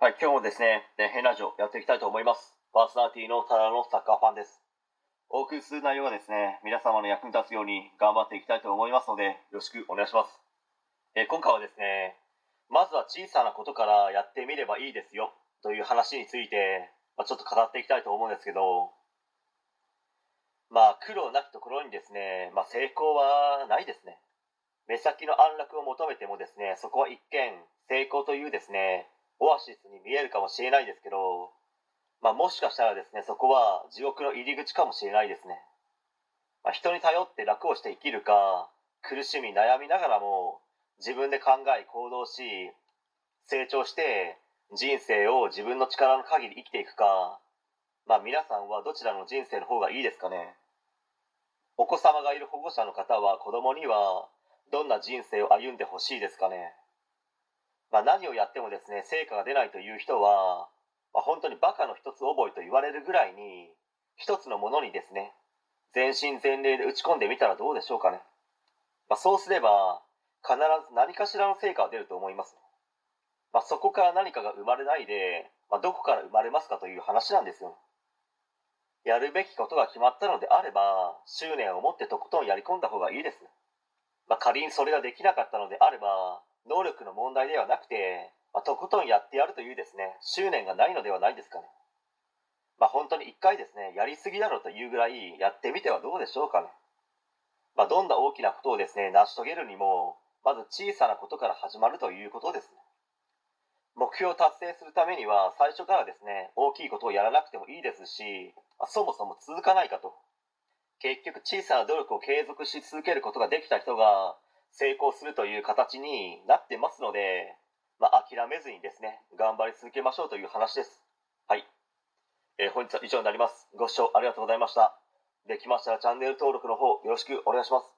はい、今日もですね、ね変ラジオやっていきたいと思います。パーソナリティのただのサッカーファンです。お送りする内容がですね、皆様の役に立つように頑張っていきたいと思いますので、よろしくお願いします。え今回はですね、まずは小さなことからやってみればいいですよという話について、まあ、ちょっと語っていきたいと思うんですけど、まあ苦労なきところにですね、まあ、成功はないですね。目先の安楽を求めてもですね、そこは一見成功というですね、オアシスに見えるかもしれないですけど、まあ、もしかしたらですね、そこは地獄の入り口かもしれないですね。まあ、人に頼って楽をして生きるか、苦しみ悩みながらも自分で考え行動し、成長して人生を自分の力の限り生きていくか、まあ皆さんはどちらの人生の方がいいですかね。お子様がいる保護者の方は子供にはどんな人生を歩んでほしいですかね。まあ、何をやってもですね成果が出ないという人は、まあ、本当にバカの一つ覚えと言われるぐらいに一つのものにですね全身全霊で打ち込んでみたらどうでしょうかね、まあ、そうすれば必ず何かしらの成果が出ると思います、まあ、そこから何かが生まれないで、まあ、どこから生まれますかという話なんですよ。やるべきことが決まったのであれば執念を持ってとことんやり込んだ方がいいです、まあ、仮にそれができなかったのであれば能力の問題ではなくて、まあ、とことんやってやるというですね執念がないのではないですかね。まあ本当に一回ですねやりすぎだろうというぐらいやってみてはどうでしょうかね。まあどんな大きなことをですね成し遂げるにもまず小さなことから始まるということですね。目標を達成するためには最初からですね大きいことをやらなくてもいいですし、まあそもそも続かないかと。結局小さな努力を継続し続けることができた人が成功するという形になってますので、まあ、諦めずにですね頑張り続けましょうという話です。はい、えー本日は以上になります。ご視聴ありがとうございました。できましたらチャンネル登録の方よろしくお願いします。